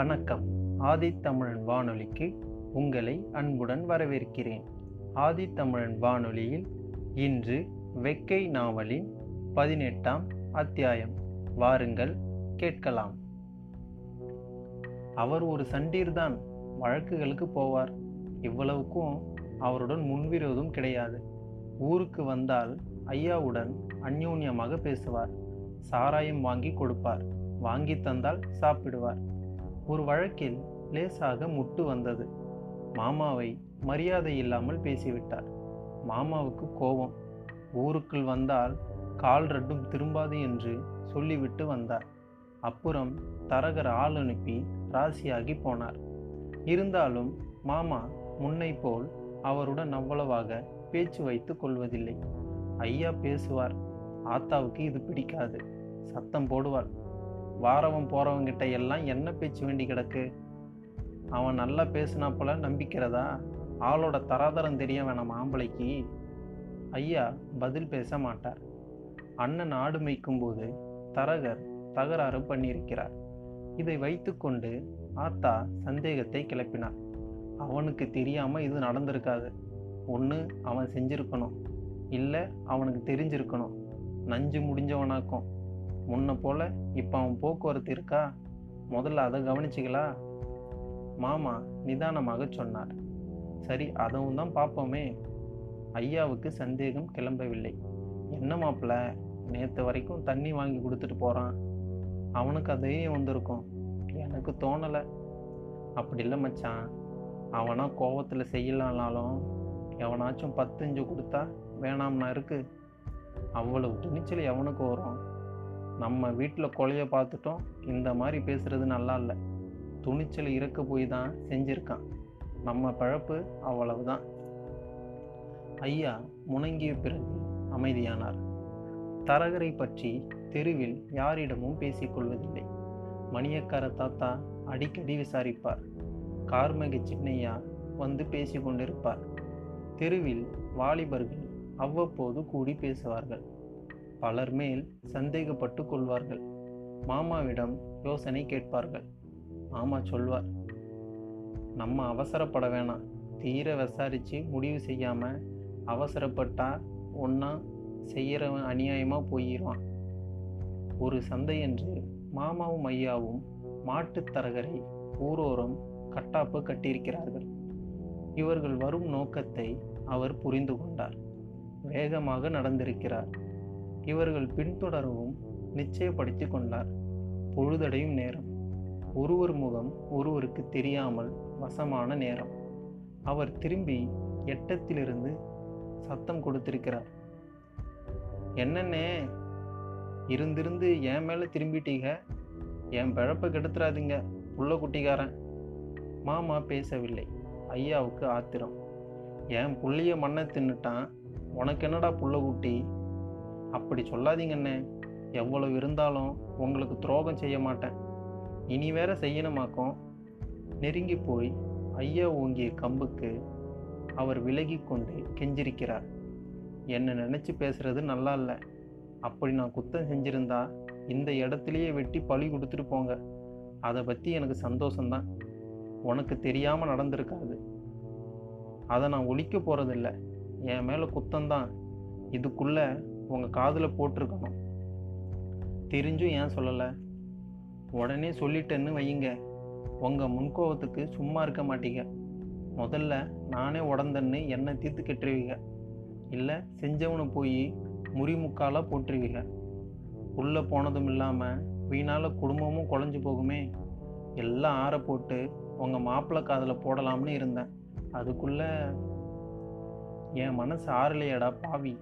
வணக்கம். ஆதித்தமிழன் வானொலிக்கு உங்களை அன்புடன் வரவேற்கிறேன். ஆதித்தமிழன் வானொலியில் இன்று வெக்கை நாவலின் பதினெட்டாம் அத்தியாயம். வாருங்கள் கேட்கலாம். அவர் ஒரு சண்டீர்தான் வழக்குகளுக்கு போவார். இவ்வளவுக்கும் அவருடன் முன்விரோதம் கிடையாது. ஊருக்கு வந்தால் ஐயாவுடன் அந்யோன்யமாக பேசுவார். சாராயம் வாங்கி கொடுப்பார். வாங்கி தந்தால் சாப்பிடுவார். ஒரு வழக்கில் லேசாக முட்டு வந்தது. மாமாவை மரியாதை இல்லாமல் பேசிவிட்டார். மாமாவுக்கு கோபம். ஊருக்குள் வந்தால் கால் ரெண்டும் திரும்பாது என்று சொல்லிவிட்டு வந்தார். அப்புறம் தரகர் ஆள் அனுப்பி ராசியாகி போனார். இருந்தாலும் மாமா முன்னை போல் அவருடன் அவ்வளவாக பேச்சு வைத்து கொள்வதில்லை. ஐயா பேசுவார். ஆத்தாவுக்கு இது பிடிக்காது. சத்தம் போடுவாள் வாரவன் போகிறவங்கிட்ட எல்லாம் என்ன பேச்சு வேண்டி கிடக்கு? அவன் நல்லா பேசுனா போல நம்பிக்கிறதா? ஆளோட தராதரம் தெரிய வேணாம் ஆம்பளைக்கு. ஐயா பதில் பேச மாட்டார். அண்ணன் ஆடு மேய்க்கும் போது தரகர் தகராறு பண்ணியிருக்கிறார். இதை வைத்துக்கொண்டு ஆத்தா சந்தேகத்தை கிளப்பினார். அவனுக்கு தெரியாம இது நடந்திருக்காது. ஒன்று அவன் செஞ்சிருக்கணும். இல்லை அவனுக்கு தெரிஞ்சிருக்கணும். நஞ்சு முடிஞ்சவனாக்கும். முன்ன போல இப்போ அவன் போக்குவரத்து இருக்கா? முதல்ல அதை கவனிச்சிங்களா மாமா நிதானமாக சொன்னார். சரி அதுவும் தான் பார்ப்போமே ஐயாவுக்கு சந்தேகம் கிளம்பவில்லை. என்ன மாப்பிள்ள நேற்று வரைக்கும் தண்ணி வாங்கி கொடுத்துட்டு போகிறான் அவனுக்கு அதே வந்திருக்கும். எனக்கு தோணலை. அப்படி இல்லை மச்சான். அவனா கோவத்தில் செய்யலானாலும் எவனாச்சும் பத்தஞ்சு கொடுத்தா வேணாம்னா இருக்கு. அவ்வளவு துணிச்சல் எவனுக்கு வரும்? நம்ம வீட்டில் கொலையை பார்த்துட்டோம் இந்த மாதிரி பேசுகிறது நல்லா இல்லை. துணிச்சல் இறக்க போய் தான் செஞ்சிருக்கான். நம்ம பழப்பு அவ்வளவுதான். ஐயா முணங்கிய பிறகு அமைதியானார். தரகரை பற்றி தெருவில் யாரிடமும் பேசிக்கொள்வதில்லை மணியக்கார தாத்தா அடிக்கடி விசாரிப்பார். கார்மக சின்னையா வந்து பேசி கொண்டிருப்பார். தெருவில் வாலிபர்கள் அவ்வப்போது கூடி பேசுவார்கள். பலர் மேல் சந்தேகப்பட்டு கொள்வார்கள். மாமாவிடம் யோசனை கேட்பார்கள். மாமா சொல்வார் நம்ம அவசரப்பட வேணாம். தீர விசாரித்து முடிவு செய்யாமல் அவசரப்பட்டா ஒன்றா செய்கிறவன் அநியாயமாக போயிடுவான். ஒரு சந்தையன்று மாமாவும் ஐயாவும் மாட்டுத் தரகரை ஊரோரம் கட்டாப்பு கட்டியிருக்கிறார்கள். இவர்கள் வரும் நோக்கத்தை அவர் புரிந்து கொண்டார். வேகமாக நடந்திருக்கிறார். இவர்கள் பின்தொடரவும் நிச்சயப்படுத்தி கொண்டார். பொழுதடையும் நேரம். ஒருவர் முகம் ஒருவருக்கு தெரியாமல் வசமான நேரம். அவர் திரும்பி எட்டத்திலிருந்து சத்தம் கொடுத்திருக்கிறார். என்னண்ணே இருந்திருந்து என் மேலே திரும்பிட்டீங்க? என் பிழப்பை கெடுத்துறாதீங்க புள்ள குட்டிக்காரன். மாமா பேசவில்லை. ஐயாவுக்கு ஆத்திரம். என் புள்ளைய மண்ணை தின்னுட்டான். உனக்கு என்னடா புள்ள குட்டி? அப்படி சொல்லாதீங்கண்ணே. எவ்வளவு இருந்தாலும் உங்களுக்கு துரோகம் செய்ய மாட்டேன். இனி வேற செய்யணுமாக்கும்? நெருங்கி போய் ஐயா ஓங்கிய கம்புக்கு அவர் விலகி கொண்டு கெஞ்சிருக்கிறார். என்னை நினச்சி பேசுறது நல்லா இல்லை. அப்படி நான் குத்தம் செஞ்சிருந்தா இந்த இடத்துலையே வெட்டி பழி கொடுத்துட்டு போங்க. அதை பற்றி எனக்கு சந்தோஷம்தான். உனக்கு தெரியாமல் நடந்திருக்காது. அதை நான் ஒழிக்க போகிறதில்ல என் மேலே குத்தம்தான். இதுக்குள்ளே உங்கள் காதில் போட்டிருக்கணும். தெரிஞ்சும் ஏன் சொல்லலை? உடனே சொல்லிட்டேன்னு வையுங்க. உங்கள் முன்கோபத்துக்கு சும்மா இருக்க மாட்டீங்க. முதல்ல நானே உடந்தன்னு என்னை தீர்த்து கெட்டுருவீங்க. இல்லை செஞ்சவனு போய் முறிமுக்காலாக போட்டுருவீங்க. உள்ளே போனதும் இல்லாமல் வீணால் குடும்பமும் குழஞ்சு போகுமே. எல்லாம் ஆற போட்டு உங்கள் மாப்பிள்ளை காதில் போடலாம்னு இருந்தேன். அதுக்குள்ளே என் மனசு ஆறலையடா பாவி.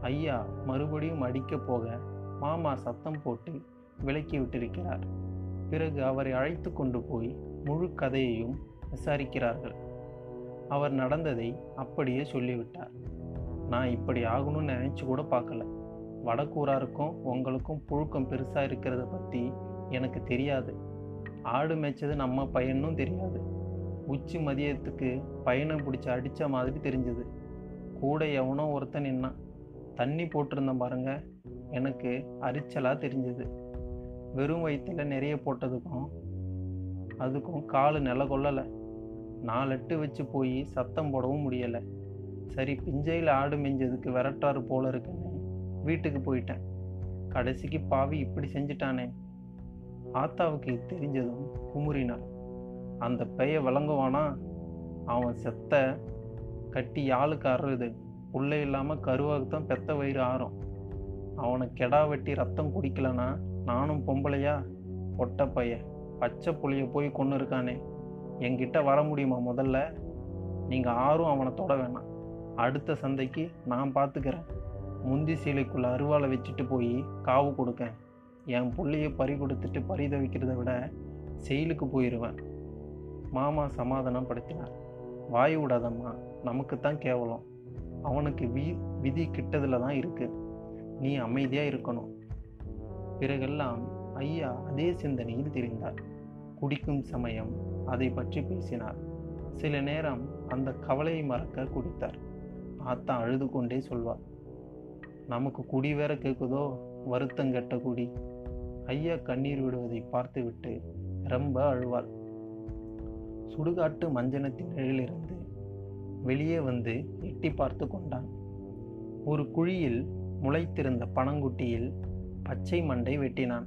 ஐயா மறுபடியும் அடிக்க போக மாமா சத்தம் போட்டு விலக்கி விட்டிருக்கிறார். பிறகு அவரை அழைத்து கொண்டு போய் முழு கதையையும் விசாரிக்கிறார்கள். அவர் நடந்ததை அப்படியே சொல்லிவிட்டார். நான் இப்படி ஆகணும்னு நினச்சி கூட பார்க்கல. வடக்கூராருக்கும் உங்களுக்கும் புழுக்கம் பெருசாக இருக்கிறத பற்றி எனக்கு தெரியாது. ஆடு மேய்ச்சது நம்ம பையனும் தெரியாது. உச்சி மதியத்துக்கு பையனை பிடிச்சி அடித்த மாதிரி தெரிஞ்சுது. கூட எவனோ ஒருத்தன் நின்னான். தண்ணி போட்டிருந்தேன் பாருங்க எனக்கு அரிச்சலாக தெரிஞ்சது. வெறும் வயிற்றில் நிறைய போட்டதுக்கும் அதுக்கும் காலு நில கொள்ளலை. நாலு எட்டு வச்சு போய் சத்தம் போடவும் முடியலை. சரி பிஞ்சையில் ஆடு மெஞ்சதுக்கு விரட்டாறு போல இருக்குன்னு வீட்டுக்கு போயிட்டேன். கடைசிக்கு பாவி இப்படி செஞ்சிட்டானே. ஆத்தாவுக்கு தெரிஞ்சதும் குமுறினாள் அந்த பெய விளங்குவானா அவன் செத்த கட்டி யாழுக்கு அறுது. புள்ள இல்லாமல் கருவாக்கு தான் பெத்த வயிறு ஆறும். அவனை கெடா வெட்டி ரத்தம் குடிக்கலனா நானும் பொம்பளையா? பொட்ட பைய பச்சை புளிய போய் கொண்டு இருக்கானே. என்கிட்ட வர முடியுமா முதல்ல? நீங்கள் ஆறும் அவனை தொட வேணாம். அடுத்த சந்தைக்கு நான் பார்த்துக்கிறேன் முந்தி சீலைக்குள்ளே அருவாளை வச்சுட்டு போய் காவு கொடுக்கேன். என் பிள்ளையை பறி கொடுத்துட்டு பரிதவிக்கிறத விட செயலுக்கு போயிடுவேன் மாமா சமாதானம் படுத்தினார் வாய் விடாதம்மா நமக்கு தான் கேவலம். அவனுக்கு வி விதி கிட்டதில் தான் இருக்கு. நீ அமைதியாக இருக்கணும். பிறகெல்லாம் ஐயா அதே சிந்தனையில் தெரிந்தார். குடிக்கும் சமயம் அதை பற்றி பேசினார். சில நேரம் அந்த கவலையை மறக்க குடித்தார். ஆத்தா அழுது கொண்டே சொல்வார் நமக்கு குடி வேற கேட்குதோ வருத்தம் கெட்ட குடி. ஐயா கண்ணீர் விடுவதை பார்த்துவிட்டு ரொம்ப அழுவாள் சுடுகாட்டு மஞ்சனத்தின் நிழலிலிருந்து வெளியே வந்து எட்டி பார்த்து கொண்டான். ஒரு குழியில் முளைத்திருந்த பனங்குட்டியில் பச்சை மண்டை வெட்டினான்.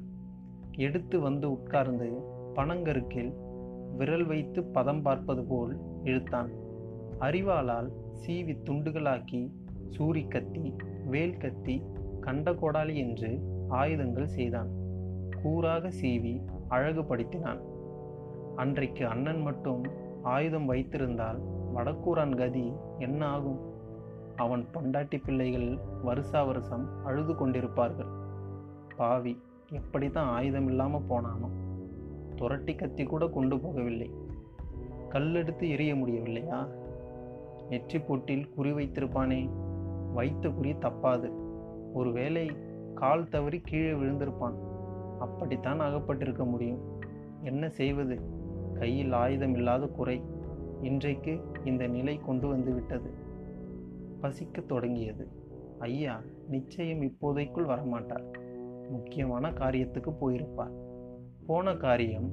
எடுத்து வந்து உட்கார்ந்து பனங்கருக்கில் விரல் வைத்து பதம் பார்ப்பது போல் இழுத்தான். அறிவாளால் சீவி துண்டுகளாக்கி சூரி கத்தி வேல் கத்தி கண்ட கோடாலி என்று ஆயுதங்கள் செய்தான். கூறாக சீவி அழகுபடுத்தினான். அன்றைக்கு அண்ணன் மட்டும் ஆயுதம் வைத்திருந்தால் வடக்கூரான் கதி என்ன ஆகும் அவன் பொண்டாட்டி பிள்ளைகள் வருஷா வருஷம் அழுது கொண்டிருப்பார்கள். பாவி எப்படி தான் ஆயுதம் இல்லாமல் போனானோ? துரட்டி கத்தி கூட கொண்டு போகவில்லை. கல்லெடுத்து எரிய முடியவில்லையா? நெற்றி போட்டில் குறி வைத்திருப்பானே? வைத்த குறி தப்பாது. ஒருவேளை கால் தவறி கீழே விழுந்திருப்பான். அப்படித்தான் அகப்பட்டிருக்க முடியும். என்ன செய்வது? கையில் ஆயுதம் இல்லாத குறை. இன்றைக்கு இந்த நிலை கொண்டு வந்து விட்டது. பசிக்க தொடங்கியது. ஐயா நிச்சயம் இப்போதைக்குள் வரமாட்டார். முக்கியமான காரியத்துக்கு போயிருப்பார். போன காரியம்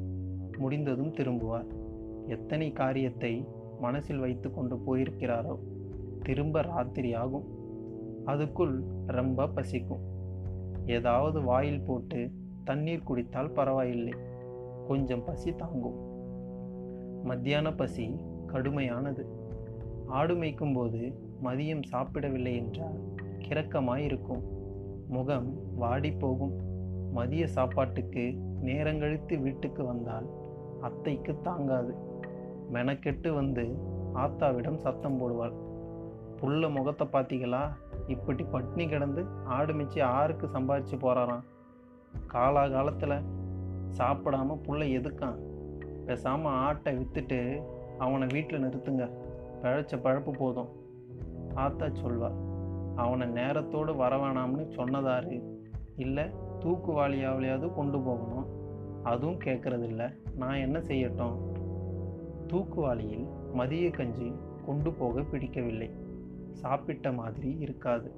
முடிந்ததும் திரும்புவார். எத்தனை காரியத்தை மனசில் வைத்து கொண்டு போயிருக்கிறாரோ திரும்ப ராத்திரி ஆகும். அதுக்குள் ரொம்ப பசிக்கும். ஏதாவது வாயில் போட்டு தண்ணீர் குடித்தால் பரவாயில்லை. கொஞ்சம் பசி தாங்கும். மத்தியான பசி கடுமையானது. ஆடு மேய்க்கும் போது மதியம் சாப்பிடவில்லை என்றால் கிறக்கமாயிருக்கும். முகம் வாடி போகும் மதிய சாப்பாட்டுக்கு நேரங்கழித்து வீட்டுக்கு வந்தால் அத்தைக்கு தாங்காது. மெனக்கெட்டு வந்து ஆத்தாவிடம் சத்தம் போடுவாள். புள்ள முகத்தை பார்த்தீங்களா இப்படி பட்னி கிடந்து ஆடு மிச்சி ஆறுக்கு சம்பாதிச்சு போகிறாராம் காலாகாலத்தில் சாப்பிடாம புள்ள எதுக்கான் பேசாமல் ஆட்டை விற்றுட்டு அவனை வீட்டில் நிறுத்துங்க. பிழைச்ச பழப்பு போதும். ஆத்தா சொல்வார் அவனை நேரத்தோடு வர வேணாம்னு சொன்னதாரு இல்லை தூக்குவாளியாவிலையாவது கொண்டு போகணும். அதுவும் கேட்கறதில்ல. நான் என்ன செய்யட்டும்? தூக்குவாளியில் மதிய கஞ்சி கொண்டு போக பிடிக்கவில்லை. சாப்பிட்ட மாதிரி இருக்காது.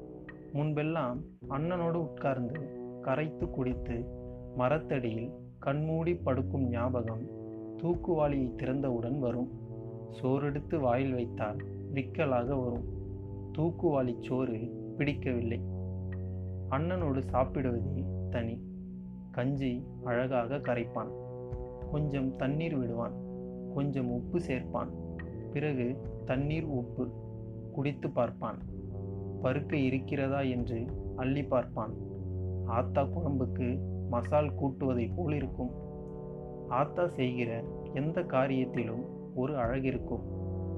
முன்பெல்லாம் அண்ணனோடு உட்கார்ந்து கரைத்து குடித்து மரத்தடியில் கண்மூடி படுக்கும் ஞாபகம் தூக்குவாளியை திறந்தவுடன் வரும். சோறெடுத்து வாயில் வைத்தால் விக்கலாக வரும். தூக்குவாளி சோறு பிடிக்கவில்லை. அண்ணனோடு சாப்பிடுவது தனி. கஞ்சி அழகாக கரைப்பான். கொஞ்சம் தண்ணீர் விடுவான். கொஞ்சம் உப்பு சேர்ப்பான். பிறகு தண்ணீர் உப்பு குடித்து பார்ப்பான். பருக்க இருக்கிறதா என்று அள்ளி பார்ப்பான். ஆத்தா குழம்புக்கு மசால் கூட்டுவதைப் போல் இருக்கும். ஆத்தா செய்கிற எந்த காரியத்திலும் ஒரு அழகிருக்கும்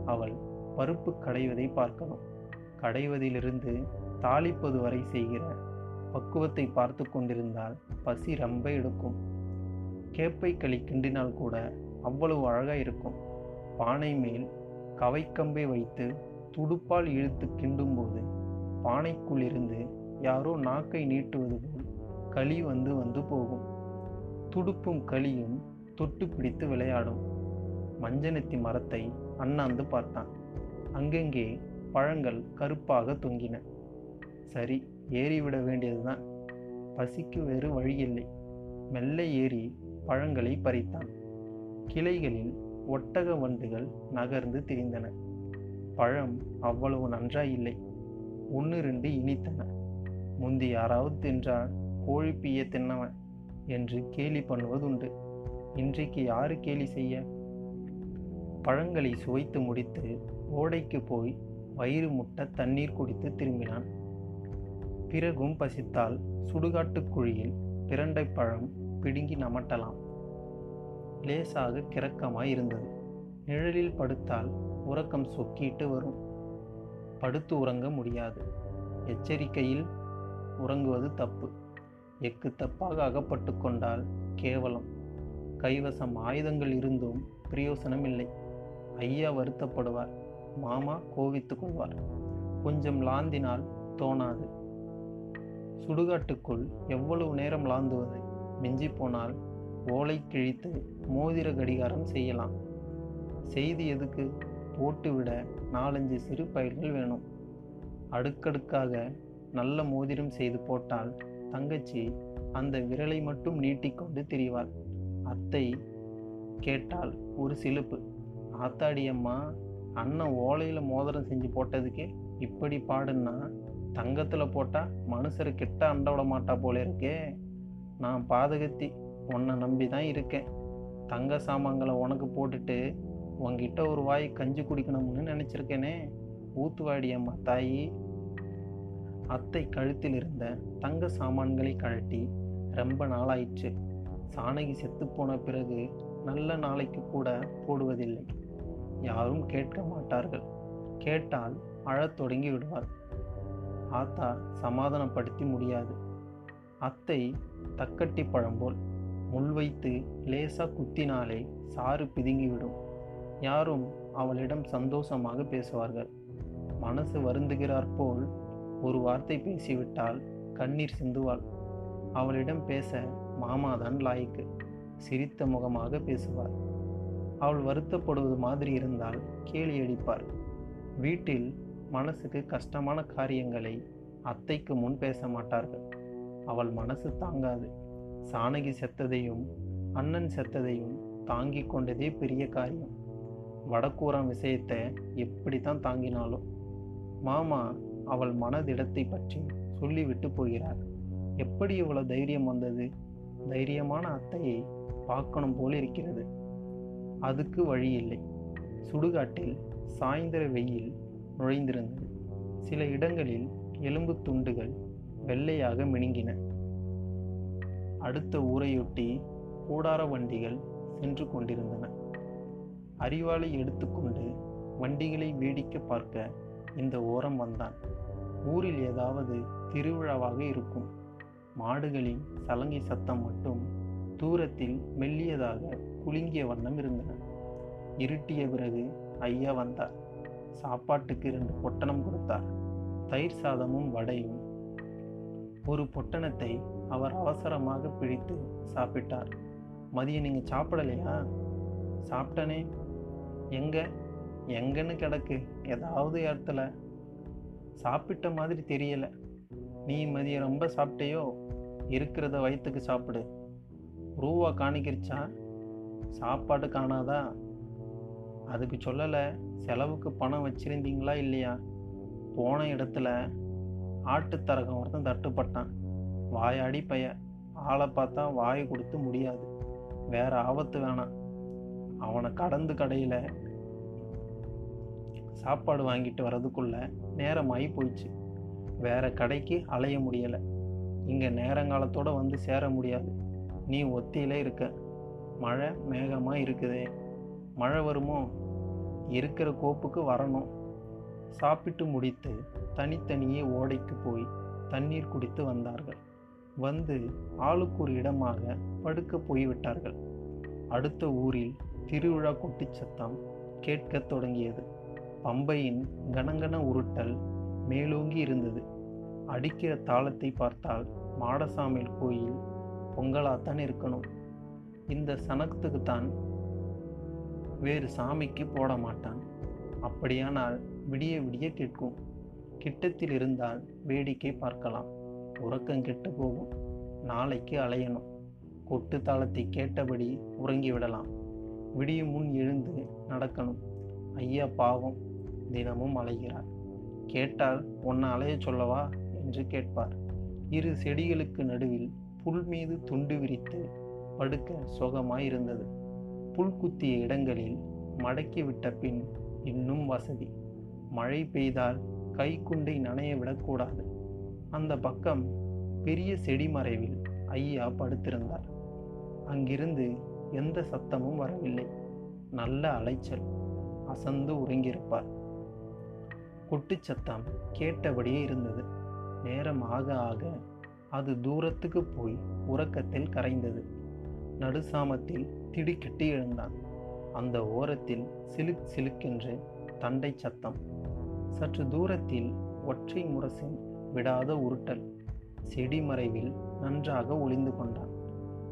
அவள் பருப்பு கடைவதை பார்க்கணும். கடைவதிலிருந்து தாளிப்பது வரை செய்கிற பக்குவத்தை பார்த்து கொண்டிருந்தால் பசி ரொம்ப எடுக்கும். கேப்பை களி கிண்டினால் கூட அவ்வளவு அழகாக இருக்கும். பானை மேல் கவைக்கம்பை வைத்து துடுப்பால் இழுத்து கிண்டும்போது பானைக்குள் இருந்து யாரோ நாக்கை நீட்டுவது போல் களி வந்து வந்து போகும். துடுப்பும் களியும் தொட்டு பிடித்து விளையாடும். மஞ்சனத்தி மரத்தை அண்ணாந்து பார்த்தான். அங்கங்கே பழங்கள் கருப்பாக தொங்கின. சரி ஏறிவிட வேண்டியதுதான். பசிக்கு வேறு வழியில்லை. மெல்ல ஏறி பழங்களை பறித்தான். கிளைகளில் ஒட்டக வண்டுகள் நகர்ந்து திரிந்தன. பழம் அவ்வளவு நன்றாயில்லை. ஒன்று ரெண்டு இனித்தன. முந்தி யாராவது தின்றால் கோழி பீய தின்னவன் என்று கேலி பண்ணுவதுண்டு. இன்றைக்கு யாரு கேலி செய்ய? பழங்களை சுவைத்து முடித்து ஓடைக்கு போய் வயிறு முட்ட தண்ணீர் குடித்து திரும்பினான். பிறகும் பசித்தால் சுடுகாட்டு குழியில் பிரண்டை பழம் பிடுங்கி நமட்டலாம். லேசாக கிறக்கமாய் இருந்தது. நிழலில் படுத்தால் உறக்கம் சொக்கிட்டு வரும். படுத்து உறங்க முடியாது. எச்சரிக்கையில் உறங்குவது தப்பு. எக்கு தப்பாக அகப்பட்டு கொண்டால் கேவலம். கைவசம் ஆயுதங்கள் இருந்தும் பிரயோசனம் இல்லை. ஐயா வருத்தப்படுவார். மாமா கோவித்து கொள்வார் கொஞ்சம் லாந்தினால் தோணாது. சுடுகாட்டுக்குள் எவ்வளவு நேரம் லாந்துவது? மிஞ்சி போனால் ஓலை கிழித்து மோதிர கடிகாரம் செய்யலாம். செய்தி எதுக்கு? போட்டுவிட நாலஞ்சு சிறு பயிர்கள் வேணும். அடுக்கடுக்காக நல்ல மோதிரம் செய்து போட்டால் தங்கச்சி அந்த விரலை மட்டும் நீட்டிக்கொண்டு திரிவாள். அத்தை கேட்டால் ஒரு சிலுப்பு. ஆத்தாடி அம்மா அண்ணன் ஓலையில் மோதிரம் செஞ்சு போட்டதுக்கே இப்படி பாடுன்னா தங்கத்தில் போட்டால் மனுஷரை கிட்ட அண்ட விட மாட்டா போல இருக்கே. நான் பாதகத்தி உன்னை நம்பி தான் இருக்கேன். தங்க சாமான்களை உனக்கு போட்டுட்டு உங்ககிட்ட ஒரு வாய் கஞ்சி குடிக்கணும்னு நினச்சிருக்கேனே. ஊத்துவாடி அம்மா தாயி. அத்தை கழுத்தில் இருந்த தங்க சாமான்களை கழட்டி ரொம்ப நாளாயிற்று. சாணகி செத்து போன பிறகு நல்ல நாளைக்கு கூட போடுவதில்லை. யாரும் கேட்க மாட்டார்கள். கேட்டால் அழத் தொடங்கி விடுவார் ஆத்தா சமாதானப்படுத்தி முடியாது. அத்தை தக்கட்டி பழம்போல் முள் வைத்து லேசா குத்தினாலே சாறு பிதுங்கிவிடும். யாரும் அவளிடம் சந்தோஷமாக பேசுவார்கள். மனசு வருந்துகிறார் போல் ஒரு வார்த்தை பேசிவிட்டால் கண்ணீர் சிந்துவாள். அவளிடம் பேச மாமாதான் லாய்க்கு. சிரித்த முகமாக பேசுவார். அவள் வருத்தப்படுவது மாதிரி இருந்தால் கேலி அடிப்பார். வீட்டில் மனசுக்கு கஷ்டமான காரியங்களை அத்தைக்கு முன் பேச மாட்டார்கள். அவள் மனசு தாங்காது. சாணகி செத்ததையும் அண்ணன் செத்ததையும் தாங்கிக் கொண்டதே பெரிய காரியம். வடக்கூரம் விஷயத்தை எப்படி தான் தாங்கினாலும் மாமா அவள் மனதிடத்தை பற்றி சொல்லிவிட்டு போகிறார். எப்படி இவ்வளோ தைரியம் வந்தது? தைரியமான அத்தையை பார்க்கணும் போல் இருக்கிறது. அதுக்கு வழி இல்லை சுடுகாட்டில் சாயந்தர வெயில் நுழைந்திருந்தது. சில இடங்களில் எலும்பு துண்டுகள் வெள்ளையாக மினுங்கின. அடுத்த ஊரையொட்டி கூடார வண்டிகள் சென்று கொண்டிருந்தன. அறிவாளை எடுத்துக்கொண்டு வண்டிகளை வேடிக்கை பார்க்க இந்த ஓரம் வந்தான். ஊரில் ஏதாவது திருவிழாவாக இருக்கும். மாடுகளின் சலங்கை சத்தம் மட்டும் தூரத்தில் மெல்லியதாக குலுங்கிய வண்ணம் இருந்தன. இருட்டிய பிறகு ஐயா வந்தார். சாப்பாட்டுக்கு ரெண்டு பொட்டணம் கொடுத்தார். தயிர் சாதமும் வடையும். ஒரு பொட்டணத்தை அவர் அவசரமாக பிடித்து சாப்பிட்டார். மதியம் நீங்கள் சாப்பிடலையா? சாப்பிட்டனே. எங்க? எங்கன்னு கிடக்கு. ஏதாவது இடத்துல. சாப்பிட்ட மாதிரி தெரியல. நீ மதியம் ரொம்ப சாப்பிட்டையோ? இருக்கிறத வயிற்றுக்கு சாப்பிடு. ரூவா காணிக்கிருச்சான் சாப்பாடு காணாதா? அதுக்கு சொல்லலை செலவுக்கு பணம் வச்சிருந்தீங்களா இல்லையா? போன இடத்துல ஆட்டுத்தரகம் ஒருத்தன் தட்டுப்பட்டான். வாயாடி பைய ஆளை பார்த்தா வாயை கொடுத்து முடியாது. வேற ஆபத்து வேணாம். அவனை கடந்து கடையில் சாப்பாடு வாங்கிட்டு வர்றதுக்குள்ள நேரமாகி போயிடுச்சு. வேற கடைக்கு அலைய முடியலை. இங்கே நேரங்காலத்தோட வந்து சேர முடியாது. நீ ஒத்தியிலே இருக்க. மழை மேகமாக இருக்குது. மழை வருமோ? இருக்கிற கோப்புக்கு வரணும். சாப்பிட்டு முடித்து தனித்தனியே ஓடைக்கு போய் தண்ணீர் குடித்து வந்தார்கள். வந்து ஆளுக்கு ஒரு இடமாக படுக்க போய்விட்டார்கள் அடுத்த ஊரில் திருவிழா கொட்டிச் சத்தம் கேட்கத் தொடங்கியது. பம்பையின் கனங்கன உருட்டல் மேலோங்கி இருந்தது. அடிக்கிற தாளத்தை பார்த்தால் மாடசாமியில் கோயில் பொங்கலாத்தான் இருக்கணும். இந்த சனத்துக்குத்தான் வேறு சாமிக்கு போட மாட்டான் அப்படியானால் விடிய விடிய கேட்கும். கிட்டத்தில் இருந்தால் வேடிக்கை பார்க்கலாம். உறக்கம் கெட்டு போகும். நாளைக்கு அலையணும். கொட்டு தாளத்தை கேட்டபடி உறங்கிவிடலாம் விடியும் முன் எழுந்து நடக்கணும். ஐயா பாவம் தினமும் அலைகிறார். கேட்டால் உன்னை அலைய சொல்லவா? என்று கேட்பார். இரு செடிகளுக்கு நடுவில் புல் மீது துண்டு விரித்து படுக்க சுகமாயிருந்தது. புல் குத்திய இடங்களில் மடக்கி விட்ட பின் இன்னும் வசதி. மழை பெய்தால் கை குண்டை நனைய விடக்கூடாது அந்த பக்கம் பெரிய செடி மறைவில் ஐயா படுத்திருந்தார். அங்கிருந்து எந்த சத்தமும் வரவில்லை. நல்ல அலைச்சல். அசந்து உறங்கியிருப்பார். கொட்டுச் சத்தம் கேட்டபடியே இருந்தது. நேரம் ஆக ஆக அது தூரத்துக்கு போய் உறக்கத்தில் கரைந்தது. நடுசாமத்தில் திடுக்கிட்டு எழுந்தான். அந்த ஓரத்தில் சிலுக் சிலுக்கென்று தண்டை சத்தம். சற்று தூரத்தில் ஒற்றை முரசின் விடாத உருட்டல் செடி மறைவில் நன்றாக ஒளிந்து கொண்டான்.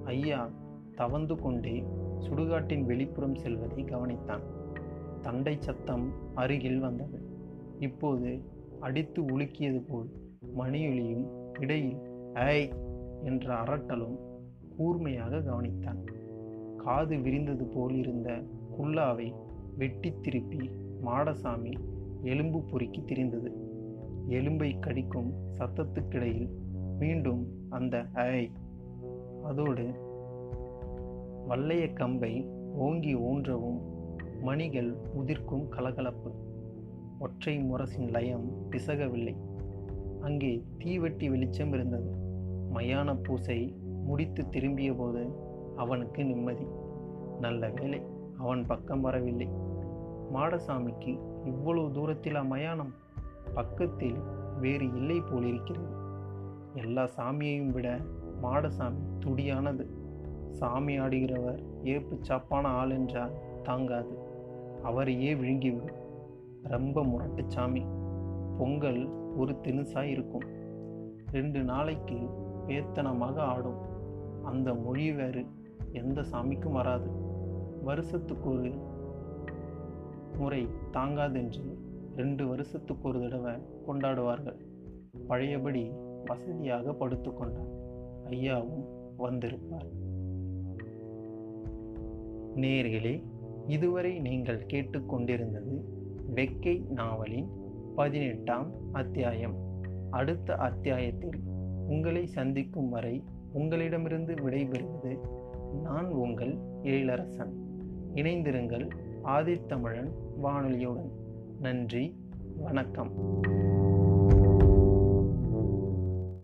ஐயா தவந்து கொண்டே சுடுகாட்டின் வெளிப்புறம் செல்வதை கவனித்தான். தண்டை சத்தம் அருகில் வந்தது. இப்போது அடித்து உலுக்கியது போல் மணியொலியும் இடையில் ஐ என்ற அரட்டலும் கூர்மையாக கவனித்தான். காது விரிந்தது போல் இருந்த குல்லாவை வெட்டி திருப்பி மாடசாமி எலும்பு பொறுக்கி திரிந்தது. எலும்பை கடிக்கும் சத்தத்துக்கிடையில் மீண்டும் அந்த ஐ அதோடு வல்லைய கம்பை ஓங்கி ஊன்றவும் மணிகள் உதிர்க்கும் கலகலப்பு. ஒற்றை முரசின் லயம் பிசகவில்லை. அங்கே தீவெட்டி வெளிச்சம் இருந்தது. மயான பூசை முடித்து திரும்பிய போது அவனுக்கு நிம்மதி. நல்ல வேலை அவன் பக்கம் வரவில்லை. மாடசாமிக்கு இவ்வளவு தூரத்தில் மயானம்? பக்கத்தில் வேறு இல்லை போலிருக்கிறது. எல்லா சாமியையும் விட மாடசாமி துடியானது. சாமி ஆடுகிறவர் ஏப்பு சாப்பான ஆள் என்றால் தாங்காது. அவரையே விழுங்கிவிடும். ரொம்ப முரட்டு சாமி. பொங்கல் ஒரு தினுசாய் இருக்கும். ரெண்டு நாளைக்கு வேத்தனமாக ஆடும். அந்த மொழி வேறு எந்த சாமிக்கும் வராது. வருஷத்துக்கு ஒரு முறை தாங்காதென்று ரெண்டு வருஷத்துக்கு ஒரு தடவை கொண்டாடுவார்கள். பழையபடி வசதியாக படுத்துக்கொண்டார் ஐயாவும் வந்திருப்பார். நேர்களே இதுவரை நீங்கள் கேட்டுக்கொண்டிருந்தது வெக்கை நாவலின் பதினெட்டாம் அத்தியாயம். அடுத்த அத்தியாயத்தில் உங்களை சந்திக்கும் வரை உங்களிடமிருந்து விடைபெறுவது நான் உங்கள் எழிலரசன். இணைந்திருங்கள் ஆதித்தமிழன் வானொலியுடன். நன்றி வணக்கம்.